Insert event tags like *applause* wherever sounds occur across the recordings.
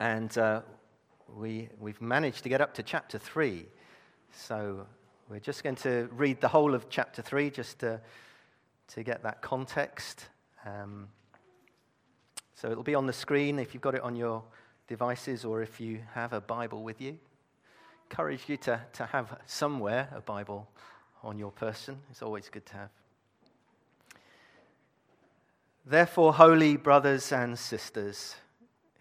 And uh, we, we've managed to get up to chapter 3. So we're just going to read the whole of chapter 3 just to, to get that context. Um, so it'll be on the screen if you've got it on your devices or if you have a Bible with you. Encourage you to, to have somewhere a Bible on your person. It's always good to have. Therefore, holy brothers and sisters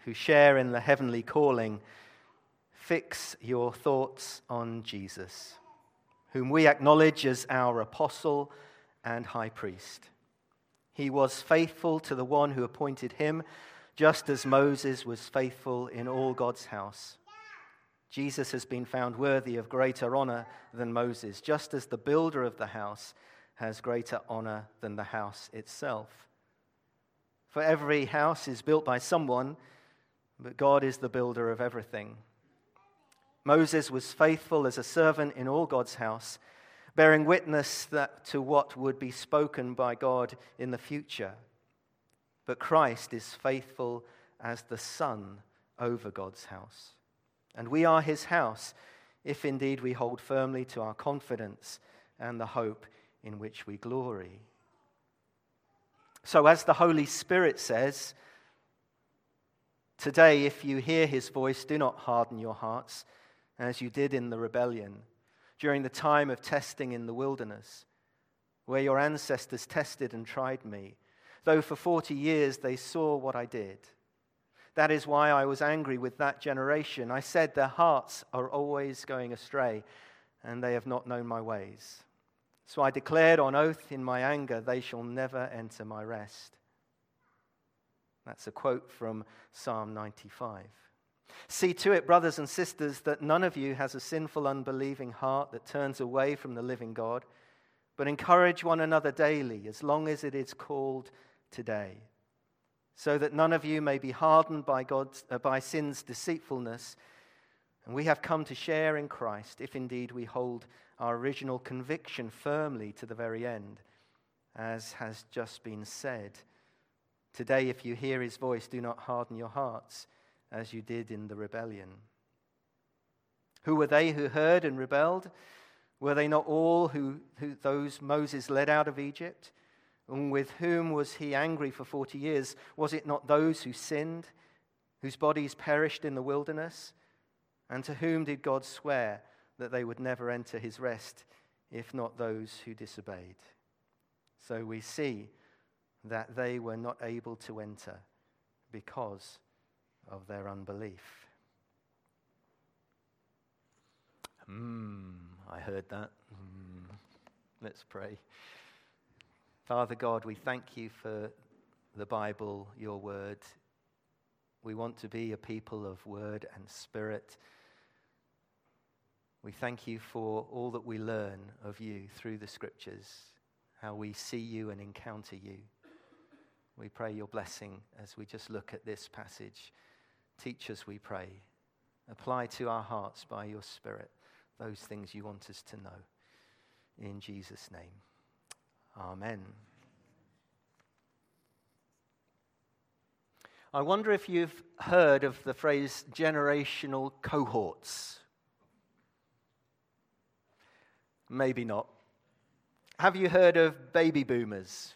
who share in the heavenly calling, fix your thoughts on Jesus, whom we acknowledge as our apostle and high priest. He was faithful to the one who appointed him, just as Moses was faithful in all God's house. Jesus has been found worthy of greater honor than Moses, just as the builder of the house has greater honor than the house itself. For every house is built by someone, but God is the builder of everything. Moses was faithful as a servant in all God's house, bearing witness that to what would be spoken by God in the future. But Christ is faithful as the Son over God's house. And we are his house, if indeed we hold firmly to our confidence and the hope in which we glory. So, as the Holy Spirit says, today, if you hear his voice, do not harden your hearts as you did in the rebellion during the time of testing in the wilderness, where your ancestors tested and tried me, though for 40 years they saw what I did. That is why I was angry with that generation. I said, Their hearts are always going astray, and they have not known my ways. So I declared on oath in my anger, they shall never enter my rest. That's a quote from Psalm 95. See to it, brothers and sisters, that none of you has a sinful, unbelieving heart that turns away from the living God, but encourage one another daily, as long as it is called today, so that none of you may be hardened by, God's, uh, by sin's deceitfulness. And we have come to share in Christ, if indeed we hold our original conviction firmly to the very end, as has just been said. Today, if you hear his voice, do not harden your hearts as you did in the rebellion. Who were they who heard and rebelled? Were they not all who, who, those Moses led out of Egypt? And with whom was he angry for 40 years? Was it not those who sinned, whose bodies perished in the wilderness? And to whom did God swear that they would never enter his rest, if not those who disobeyed? So we see that they were not able to enter because of their unbelief. Hmm, I heard that. Mm. Let's pray. Father God, we thank you for the Bible, your word. We want to be a people of word and spirit. We thank you for all that we learn of you through the scriptures, how we see you and encounter you. We pray your blessing as we just look at this passage. Teach us, we pray. Apply to our hearts by your Spirit those things you want us to know. In Jesus' name. Amen. I wonder if you've heard of the phrase generational cohorts. Maybe not. Have you heard of baby boomers?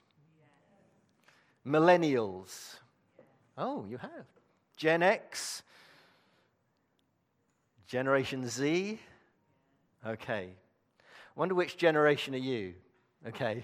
Millennials? Oh, you have. Gen X? Generation Z? Okay. Wonder which generation are you? Okay.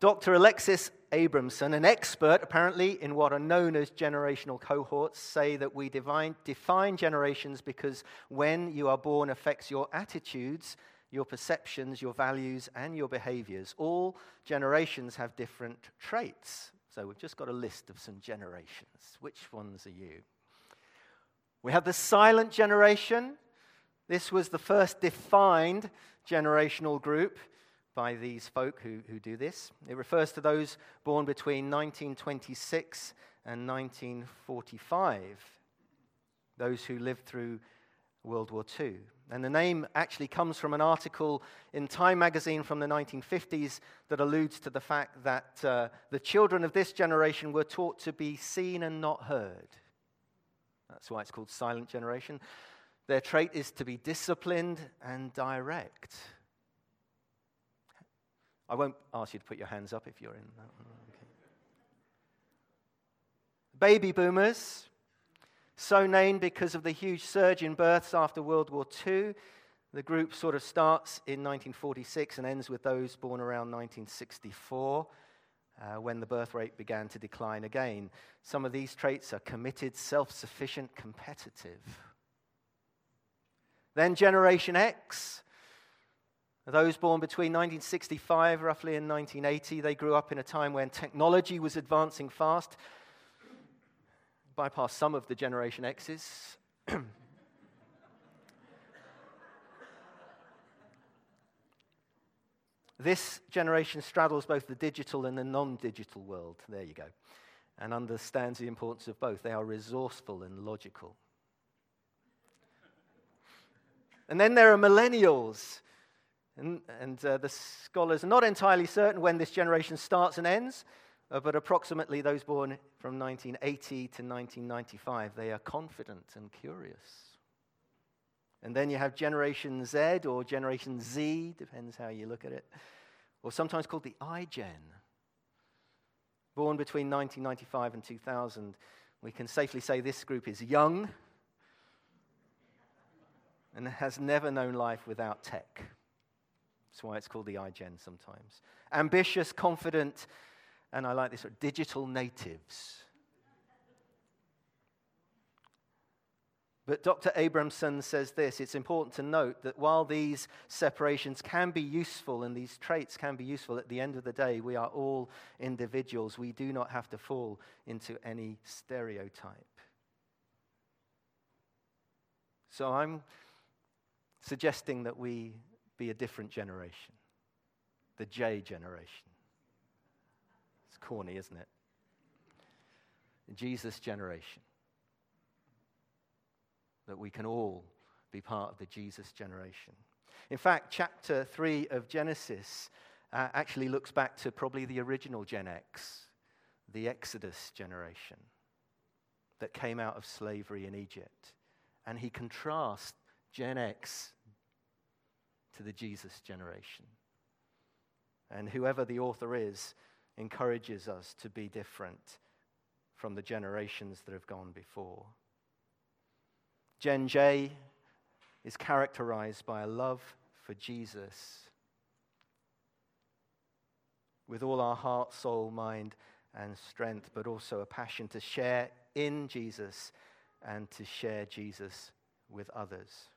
Dr. Alexis Abramson, an expert apparently in what are known as generational cohorts, say that we define, define generations because when you are born affects your attitudes, your perceptions, your values, and your behaviors. All generations have different traits. So we've just got a list of some generations. Which ones are you? We have the silent generation. This was the first defined generational group by these folk who, who do this. It refers to those born between 1926 and 1945, those who lived through World War II. And the name actually comes from an article in Time magazine from the 1950s that alludes to the fact that uh, the children of this generation were taught to be seen and not heard. That's why it's called silent generation. Their trait is to be disciplined and direct. I won't ask you to put your hands up if you're in that one. Okay. Baby boomers so named because of the huge surge in births after World War II. The group sort of starts in 1946 and ends with those born around 1964. Uh, when the birth rate began to decline again. Some of these traits are committed, self sufficient, competitive. Then Generation X, those born between 1965 roughly and 1980, they grew up in a time when technology was advancing fast bypass some of the Generation X's. *clears throat* this generation straddles both the digital and the non digital world. There you go. And understands the importance of both. They are resourceful and logical. And then there are millennials. And, and uh, the scholars are not entirely certain when this generation starts and ends uh, but approximately those born from 1980 to 1995, they are confident and curious. And then you have Generation Z or Generation Z, depends how you look at it, or sometimes called the iGen. Born between 1995 and 2000, we can safely say this group is young and has never known life without tech. That's why it's called the iGen sometimes. Ambitious, confident, and I like this digital natives. But Dr. Abramson says this it's important to note that while these separations can be useful and these traits can be useful, at the end of the day, we are all individuals. We do not have to fall into any stereotype. So I'm suggesting that we be a different generation, the J generation corny, isn't it? Jesus' generation. That we can all be part of the Jesus generation. In fact, chapter 3 of Genesis uh, actually looks back to probably the original Gen X, the Exodus generation that came out of slavery in Egypt. And he contrasts Gen X to the Jesus generation. And whoever the author is, encourages us to be different from the generations that have gone before. Gen J is characterized by a love for Jesus with all our heart, soul, mind, and strength, but also a passion to share in Jesus and to share Jesus with others.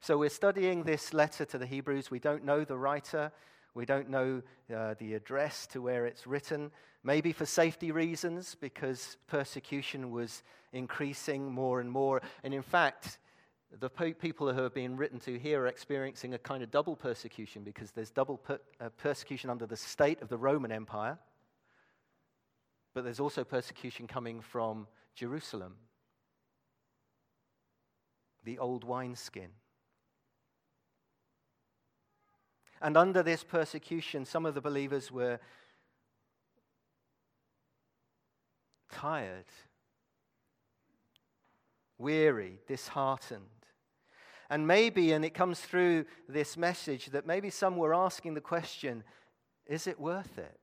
So we're studying this letter to the Hebrews. We don't know the writer. We don't know uh, the address to where it's written, maybe for safety reasons, because persecution was increasing more and more. And in fact, the people who are being written to here are experiencing a kind of double persecution because there's double per- uh, persecution under the state of the Roman Empire, but there's also persecution coming from Jerusalem, the old wineskin. And under this persecution, some of the believers were tired, weary, disheartened. And maybe, and it comes through this message, that maybe some were asking the question is it worth it?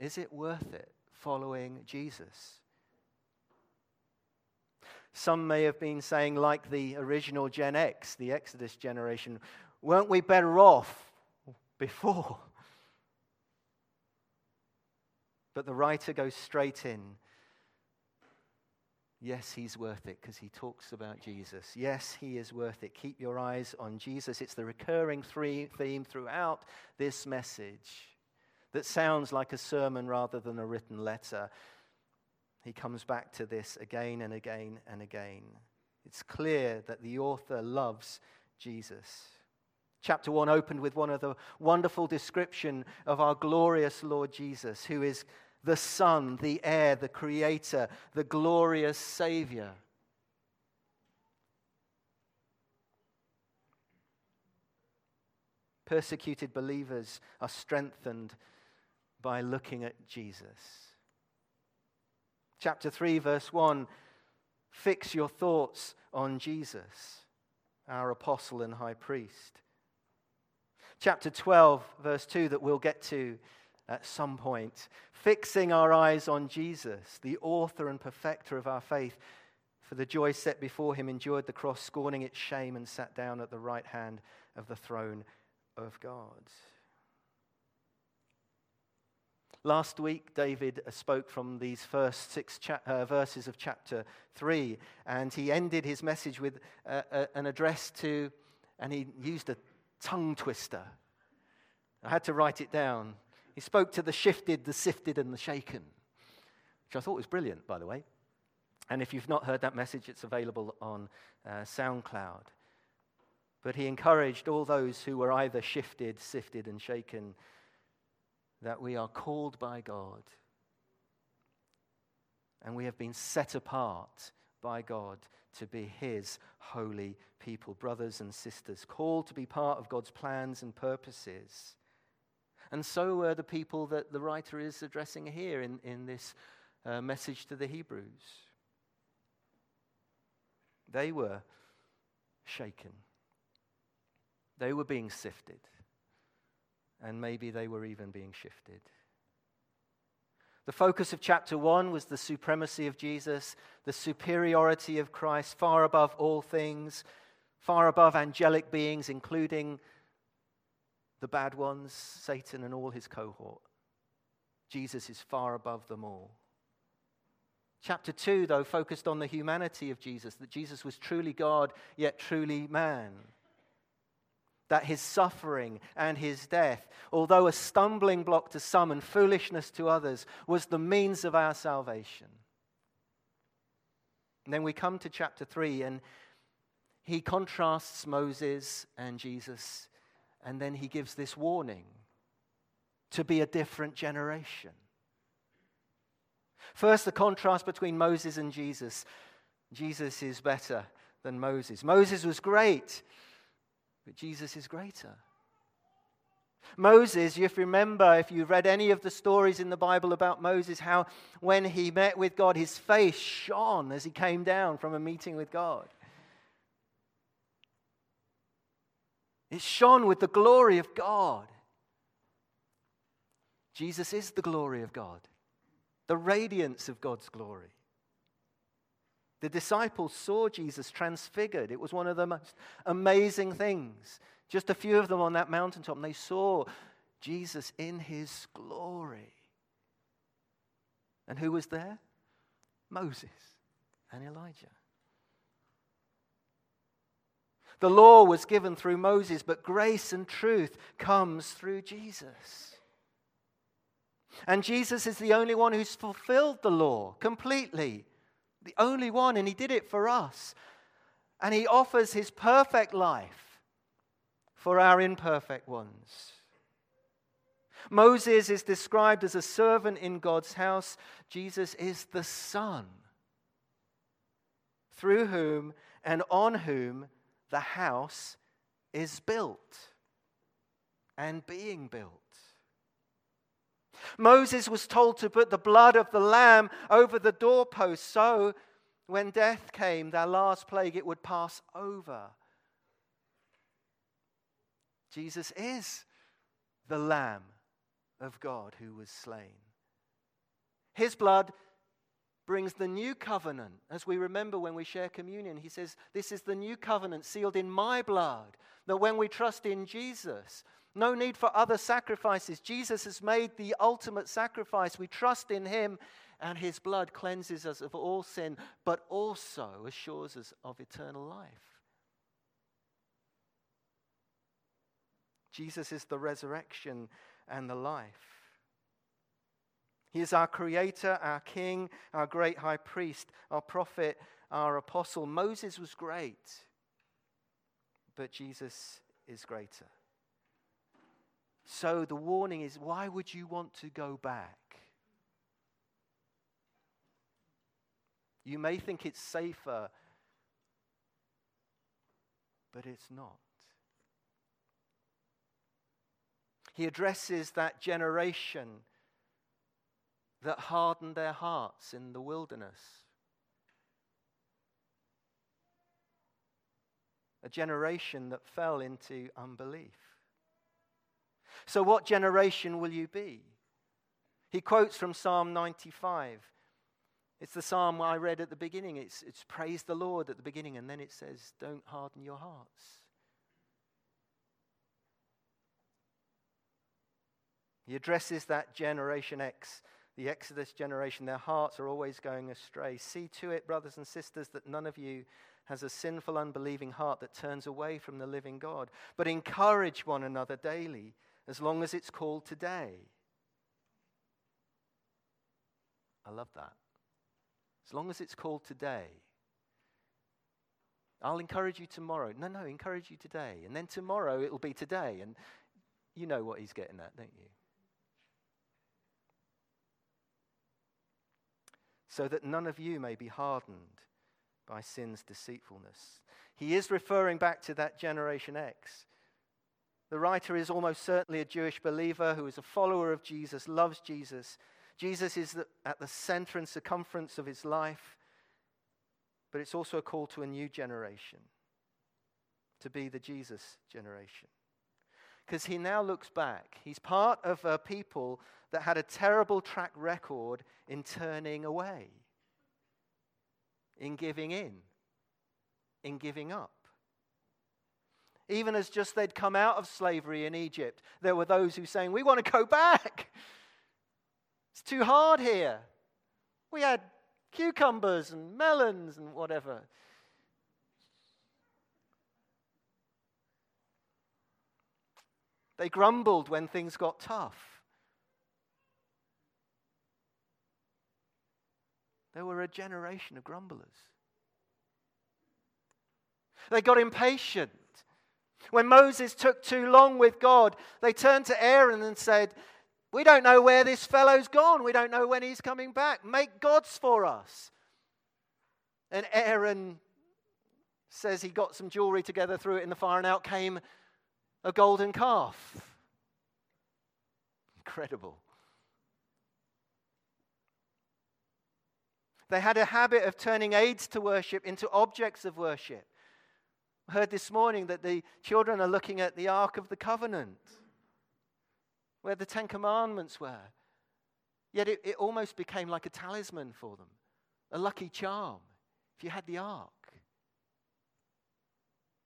Is it worth it following Jesus? Some may have been saying, like the original Gen X, the Exodus generation, Weren't we better off before? But the writer goes straight in. Yes, he's worth it because he talks about Jesus. Yes, he is worth it. Keep your eyes on Jesus. It's the recurring three theme throughout this message that sounds like a sermon rather than a written letter. He comes back to this again and again and again. It's clear that the author loves Jesus. Chapter 1 opened with one of the wonderful description of our glorious Lord Jesus, who is the Son, the heir, the Creator, the glorious Savior. Persecuted believers are strengthened by looking at Jesus. Chapter 3, verse 1 Fix your thoughts on Jesus, our apostle and high priest. Chapter 12, verse 2, that we'll get to at some point. Fixing our eyes on Jesus, the author and perfecter of our faith, for the joy set before him, endured the cross, scorning its shame, and sat down at the right hand of the throne of God. Last week, David spoke from these first six cha- uh, verses of chapter 3, and he ended his message with uh, uh, an address to, and he used a tongue twister. I had to write it down. He spoke to the shifted, the sifted, and the shaken, which I thought was brilliant, by the way. And if you've not heard that message, it's available on uh, SoundCloud. But he encouraged all those who were either shifted, sifted, and shaken that we are called by God and we have been set apart by God to be His holy people, brothers and sisters, called to be part of God's plans and purposes. And so were the people that the writer is addressing here in, in this uh, message to the Hebrews. They were shaken, they were being sifted and maybe they were even being shifted. The focus of chapter 1 was the supremacy of Jesus, the superiority of Christ, far above all things, far above angelic beings, including the bad ones, Satan and all his cohort. Jesus is far above them all. Chapter 2, though, focused on the humanity of Jesus, that Jesus was truly God, yet truly man that his suffering and his death, although a stumbling block to some and foolishness to others, was the means of our salvation. And then we come to chapter 3, and he contrasts Moses and Jesus, and then he gives this warning to be a different generation. First, the contrast between Moses and Jesus. Jesus is better than Moses. Moses was great. But Jesus is greater. Moses, if you remember, if you've read any of the stories in the Bible about Moses, how when he met with God, his face shone as he came down from a meeting with God. It shone with the glory of God. Jesus is the glory of God, the radiance of God's glory. The disciples saw Jesus transfigured. It was one of the most amazing things. Just a few of them on that mountaintop, and they saw Jesus in his glory. And who was there? Moses and Elijah. The law was given through Moses, but grace and truth comes through Jesus. And Jesus is the only one who's fulfilled the law completely the only one, and He did it for us. And He offers His perfect life for our imperfect ones. Moses is described as a servant in God's house. Jesus is the Son, through whom and on whom the house is built and being built. Moses was told to put the blood of the lamb over the doorpost so when death came, that last plague, it would pass over. Jesus is the Lamb of God who was slain. His blood brings the new covenant. As we remember when we share communion, he says, This is the new covenant sealed in my blood. That when we trust in Jesus, no need for other sacrifices. Jesus has made the ultimate sacrifice. We trust in him, and his blood cleanses us of all sin, but also assures us of eternal life. Jesus is the resurrection and the life. He is our creator, our king, our great high priest, our prophet, our apostle. Moses was great, but Jesus is greater. So the warning is why would you want to go back? You may think it's safer, but it's not. He addresses that generation that hardened their hearts in the wilderness. A generation that fell into unbelief. So, what generation will you be? He quotes from Psalm 95. It's the psalm I read at the beginning. It's, it's praise the Lord at the beginning, and then it says, Don't harden your hearts. He addresses that generation X, the Exodus generation. Their hearts are always going astray. See to it, brothers and sisters, that none of you has a sinful, unbelieving heart that turns away from the living God, but encourage one another daily, as long as it's called today. I love that. As long as it's called today. I'll encourage you tomorrow. No, no, encourage you today. And then tomorrow it'll be today. And you know what he's getting at, don't you? So that none of you may be hardened by sin's deceitfulness. He is referring back to that Generation X. The writer is almost certainly a Jewish believer who is a follower of Jesus, loves Jesus, Jesus is at the center and circumference of his life, but it's also a call to a new generation to be the Jesus generation. Because he now looks back. He's part of a people that had a terrible track record in turning away, in giving in, in giving up. Even as just they'd come out of slavery in Egypt, there were those who were saying, We want to go back. It's too hard here. We had cucumbers and melons and whatever. They grumbled when things got tough. There were a generation of grumblers. They got impatient. When Moses took too long with God, they turned to Aaron and said, we don't know where this fellow's gone. We don't know when he's coming back. Make gods for us. And Aaron says he got some jewelry together, threw it in the fire, and out came a golden calf. Incredible. They had a habit of turning aids to worship into objects of worship. Heard this morning that the children are looking at the Ark of the Covenant where the Ten Commandments were. Yet it, it almost became like a talisman for them, a lucky charm, if you had the ark.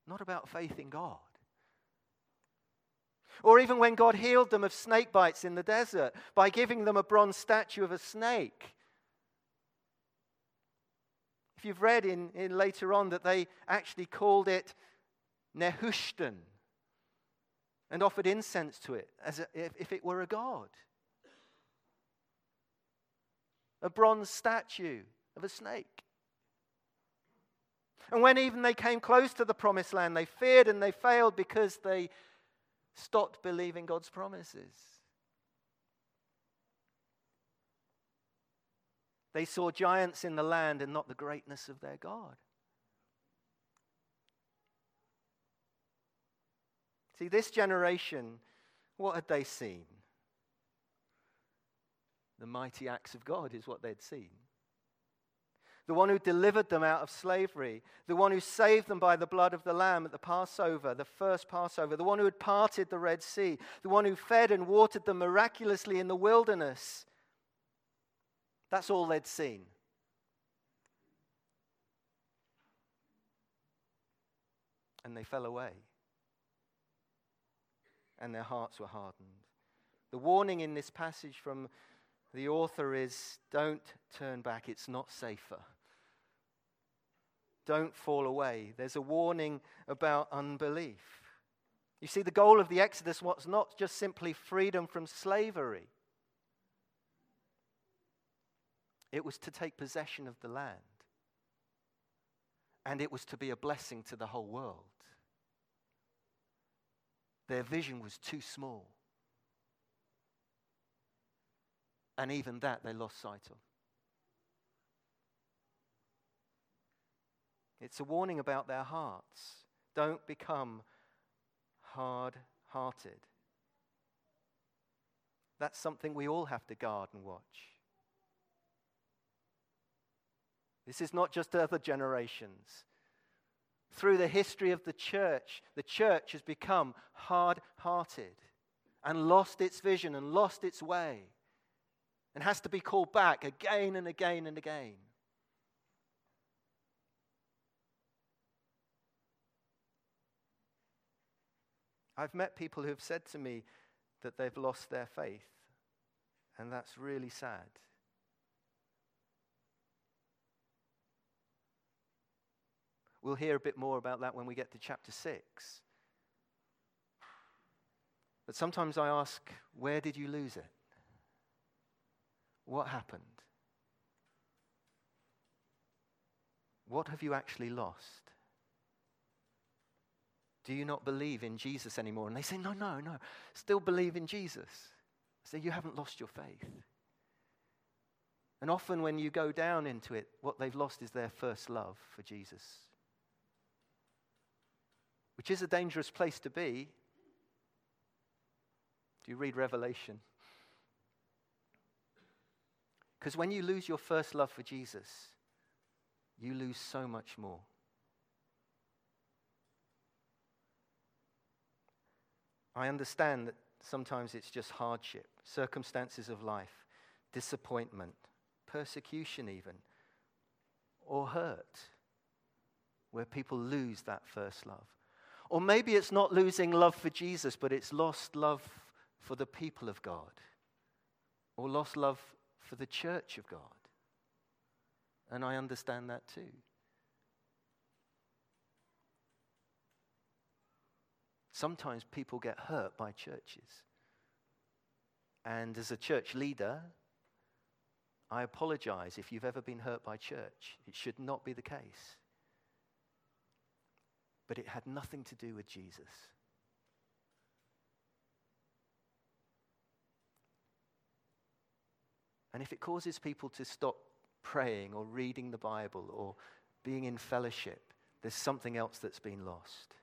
Not about faith in God. Or even when God healed them of snake bites in the desert by giving them a bronze statue of a snake. You've read in, in later on that they actually called it Nehushtan, and offered incense to it as a, if, if it were a god. A bronze statue of a snake. And when even they came close to the promised land, they feared and they failed because they stopped believing God's promises. They saw giants in the land and not the greatness of their God. See, this generation, what had they seen? The mighty acts of God is what they'd seen. The one who delivered them out of slavery, the one who saved them by the blood of the Lamb at the Passover, the first Passover, the one who had parted the Red Sea, the one who fed and watered them miraculously in the wilderness. That's all they'd seen. And they fell away and their hearts were hardened. The warning in this passage from the author is don't turn back, it's not safer. Don't fall away. There's a warning about unbelief. You see, the goal of the Exodus was not just simply freedom from slavery, it was to take possession of the land, and it was to be a blessing to the whole world. Their vision was too small. And even that they lost sight of. It's a warning about their hearts. Don't become hard hearted. That's something we all have to guard and watch. This is not just other generations. Through the history of the church, the church has become hard hearted and lost its vision and lost its way and has to be called back again and again and again. I've met people who have said to me that they've lost their faith, and that's really sad. We'll hear a bit more about that when we get to chapter 6. But sometimes I ask, where did you lose it? What happened? What have you actually lost? Do you not believe in Jesus anymore? And they say, No, no, no. Still believe in Jesus. I say, You haven't lost your faith. And often when you go down into it, what they've lost is their first love for Jesus, which is a dangerous place to be. Do you read Revelation? Because when you lose your first love for Jesus, you lose so much more. I understand that sometimes it's just hardship, circumstances of life, disappointment, persecution, even, or hurt, where people lose that first love. Or maybe it's not losing love for Jesus, but it's lost love for the people of God, or lost love for the church of God. And I understand that too. Sometimes people get hurt by churches. And as a church leader, I apologize if you've ever been hurt by church. It should not be the case. But it had nothing to do with Jesus. And if it causes people to stop praying or reading the Bible or being in fellowship, there's something else that's been lost.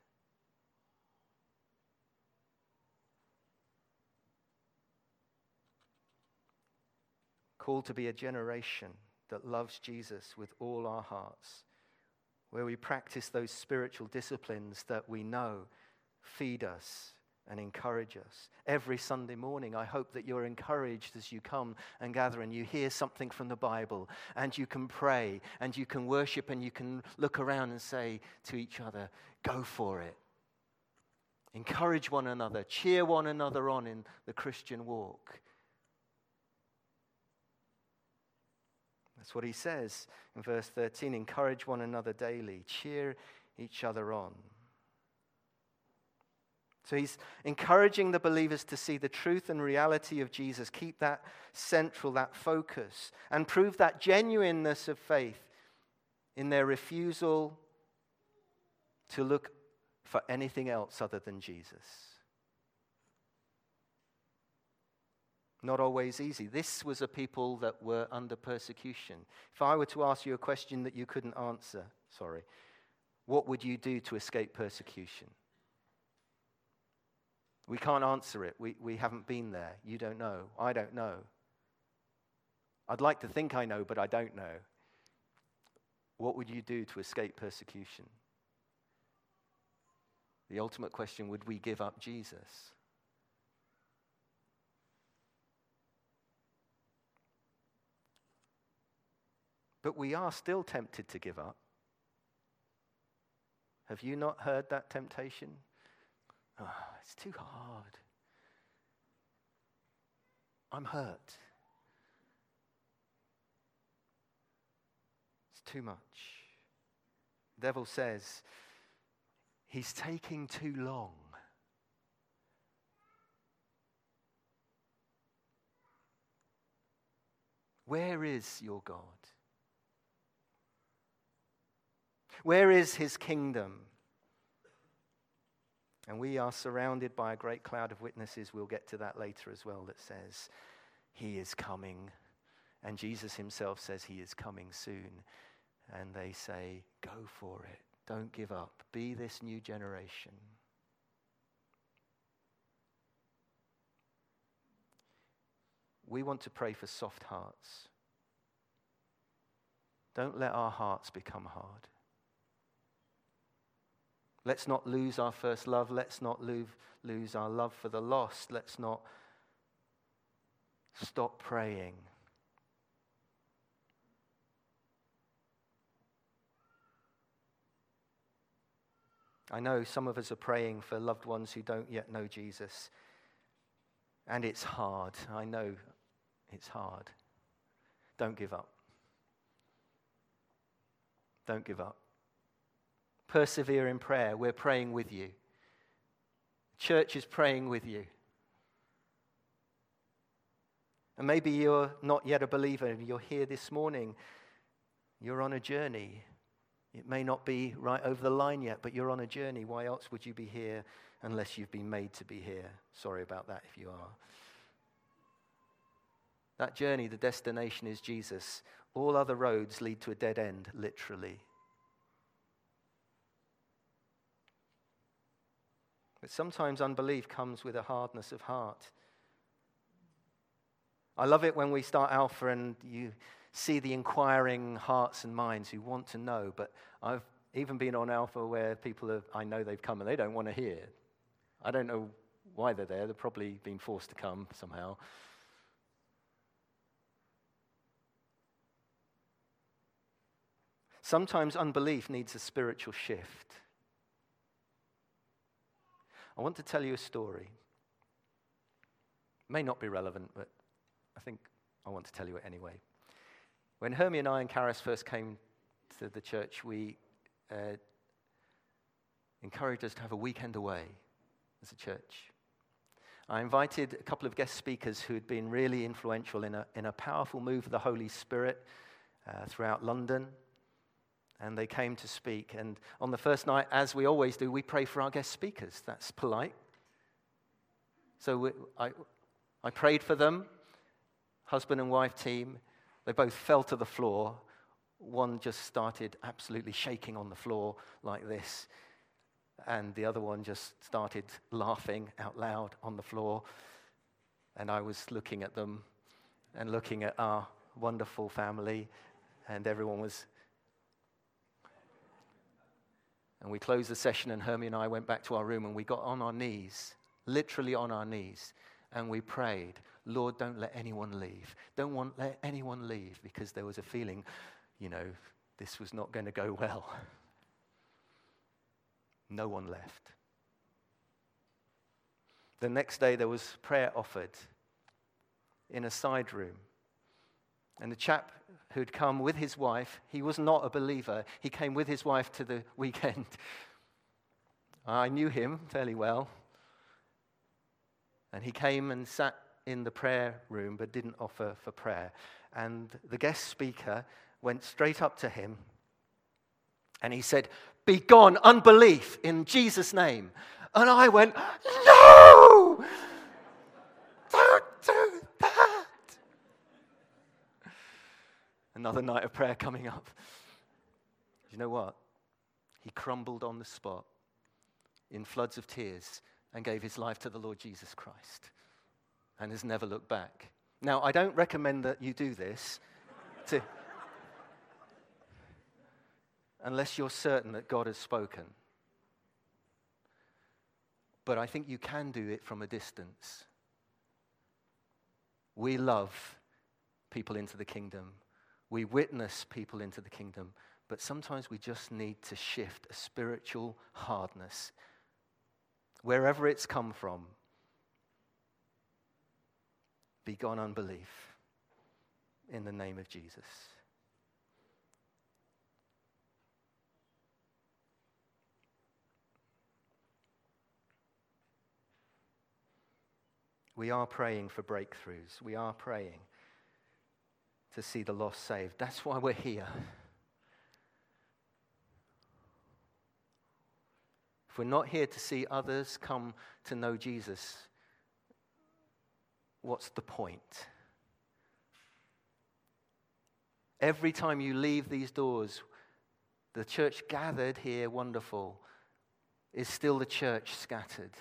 called to be a generation that loves Jesus with all our hearts, where we practice those spiritual disciplines that we know feed us and encourage us. Every Sunday morning, I hope that you're encouraged as you come and gather and you hear something from the Bible and you can pray and you can worship and you can look around and say to each other, Go for it. Encourage one another, cheer one another on in the Christian walk. That's what he says in verse 13 encourage one another daily, cheer each other on. So he's encouraging the believers to see the truth and reality of Jesus, keep that central, that focus, and prove that genuineness of faith in their refusal to look for anything else other than Jesus. Not always easy. This was a people that were under persecution. If I were to ask you a question that you couldn't answer, sorry, what would you do to escape persecution? We can't answer it. We, we haven't been there. You don't know. I don't know. I'd like to think I know, but I don't know. What would you do to escape persecution? The ultimate question would we give up Jesus? But we are still tempted to give up. Have you not heard that temptation? Oh, it's too hard. I'm hurt. It's too much. The devil says, He's taking too long. Where is your God? Where is his kingdom? And we are surrounded by a great cloud of witnesses. We'll get to that later as well, that says, He is coming. And Jesus himself says, He is coming soon. And they say, Go for it. Don't give up. Be this new generation. we want to pray for soft hearts. Don't let our hearts become hard. Let's not lose our first love. Let's not lose, our love for the lost. Let's not stop praying. I know some of us are praying for loved ones who don't yet know Jesus. And it's hard. I know it's hard. Don't give up. Don't give up. Persevere in prayer. We're praying with you. Church is praying with you. And maybe you're not yet a believer and you're here this morning. You're on a journey. It may not be right over the line yet, but you're on a journey. Why else would you be here unless you've been made to be here? Sorry about that if you are. That journey, the destination is Jesus. All other roads lead to a dead end, literally. But sometimes unbelief comes with a hardness of heart. I love it when we start Alpha and you see the inquiring hearts and minds who want to know. But I've even been on Alpha where people have, I know they've come and they don't want to hear. I don't know why they're there. They've probably been forced to come somehow. Sometimes unbelief needs a spiritual shift. I want to tell you a story. It may not be relevant, but I think I want to tell you it anyway. When Hermie and I and Karis first came to the church, we uh, encouraged us to have a weekend away as a church. I invited a couple of guest speakers who had been really influential in a, in a powerful move of the Holy Spirit uh, throughout London. And they came to speak. And on the first night, as we always do, we pray for our guest speakers. That's polite. So we, I, I prayed for them, husband and wife team. They both fell to the floor. One just started absolutely shaking on the floor like this, and the other one just started laughing out loud on the floor. And I was looking at them and looking at our wonderful family, and everyone was. And we closed the session, and Hermie and I went back to our room and we got on our knees, literally on our knees, and we prayed Lord, don't let anyone leave. Don't want let anyone leave because there was a feeling, you know, this was not going to go well. *laughs* No one left. The next day, there was prayer offered in a side room. And the chap who'd come with his wife, he was not a believer. He came with his wife to the *laughs* weekend. I knew him fairly well. And he came and sat in the prayer room but didn't offer for prayer. And the guest speaker went straight up to him and he said, Be gone, unbelief, in Jesus' name. And I went, No! Don't do that! Another night of prayer coming up. You know what? He crumbled on the spot in floods of tears and gave his life to the Lord Jesus Christ and has never looked back. Now, I don't recommend that you do this to, unless you're certain that God has spoken. But I think you can do it from a distance. We love people into the kingdom, we witness people into the kingdom, but sometimes we just need to shift a spiritual hardness. Wherever it's come from, be gone unbelief in the name of Jesus. We are praying for breakthroughs. We are praying to see the lost saved. That's why we're here. If we're not here to see others come to know Jesus, what's the point? Every time you leave these doors, the church gathered here, wonderful, is still the church scattered.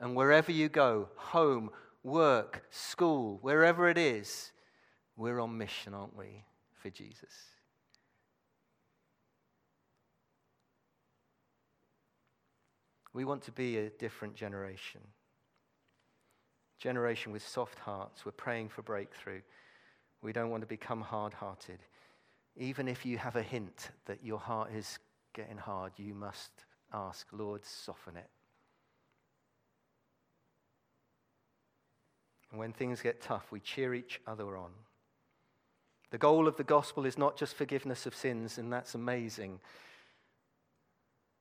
And wherever you go, home, work, school, wherever it is, we're on mission, aren't we, for Jesus? We want to be a different generation. Generation with soft hearts. We're praying for breakthrough. We don't want to become hard hearted. Even if you have a hint that your heart is getting hard, you must ask, Lord, soften it. And when things get tough, we cheer each other on. The goal of the gospel is not just forgiveness of sins, and that's amazing.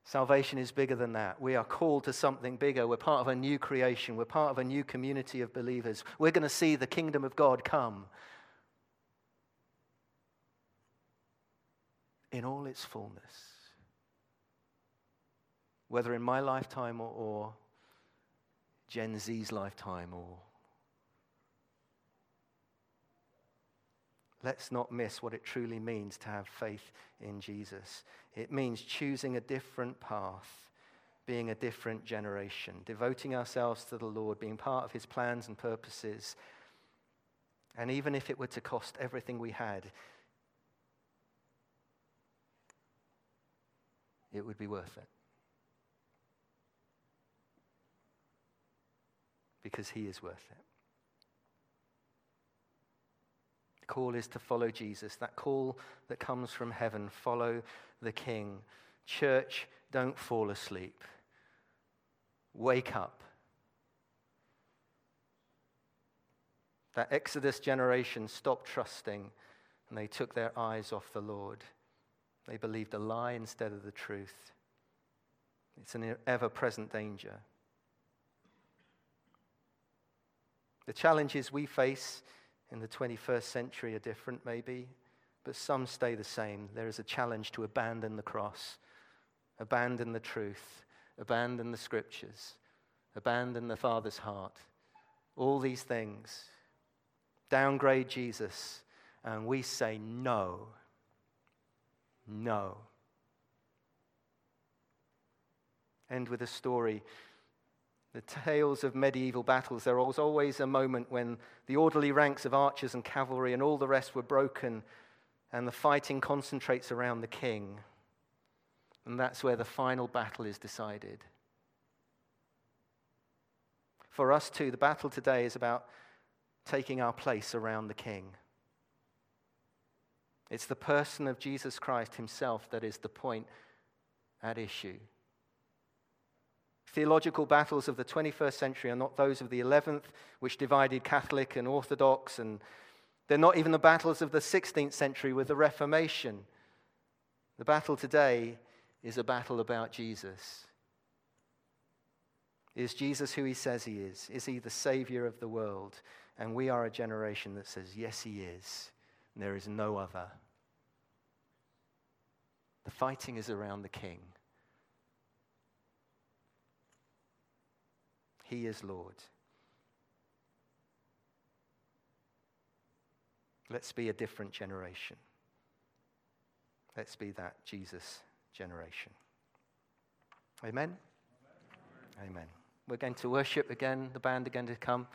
Salvation is bigger than that. We are called to something bigger. We're part of a new creation. We're part of a new community of believers. We're going to see the kingdom of God come in all its fullness. Whether in my lifetime or, or Gen Z's lifetime or Let's not miss what it truly means to have faith in Jesus. It means choosing a different path, being a different generation, devoting ourselves to the Lord, being part of his plans and purposes. And even if it were to cost everything we had, it would be worth it. Because he is worth it. Call is to follow Jesus, that call that comes from heaven follow the King. Church, don't fall asleep. Wake up. That Exodus generation stopped trusting and they took their eyes off the Lord. They believed a lie instead of the truth. It's an ever present danger. The challenges we face in the 21st century are different, maybe, but some stay the same. There is a challenge to abandon the cross, abandon the truth, abandon the scriptures, abandon the Father's heart. All these things. Downgrade Jesus, and we say no. No. End with a story the tales of medieval battles, there was always a moment when the orderly ranks of archers and cavalry and all the rest were broken, and the fighting concentrates around the king. And that's where the final battle is decided. For us too, the battle today is about taking our place around the king. It's the person of Jesus Christ himself that is the point at issue. Theological battles of the 21st century are not those of the 11th, which divided Catholic and Orthodox, and they're not even the battles of the 16th century with the Reformation. The battle today is a battle about Jesus. Is Jesus who he says he is? Is he the Savior of the world? And we are a generation that says, yes, he is. And there is no other. The fighting is around the King. He is Lord. Let's be a different generation. Let's be that Jesus generation. Amen? Amen. Amen. We're going to worship again. The band are going to come.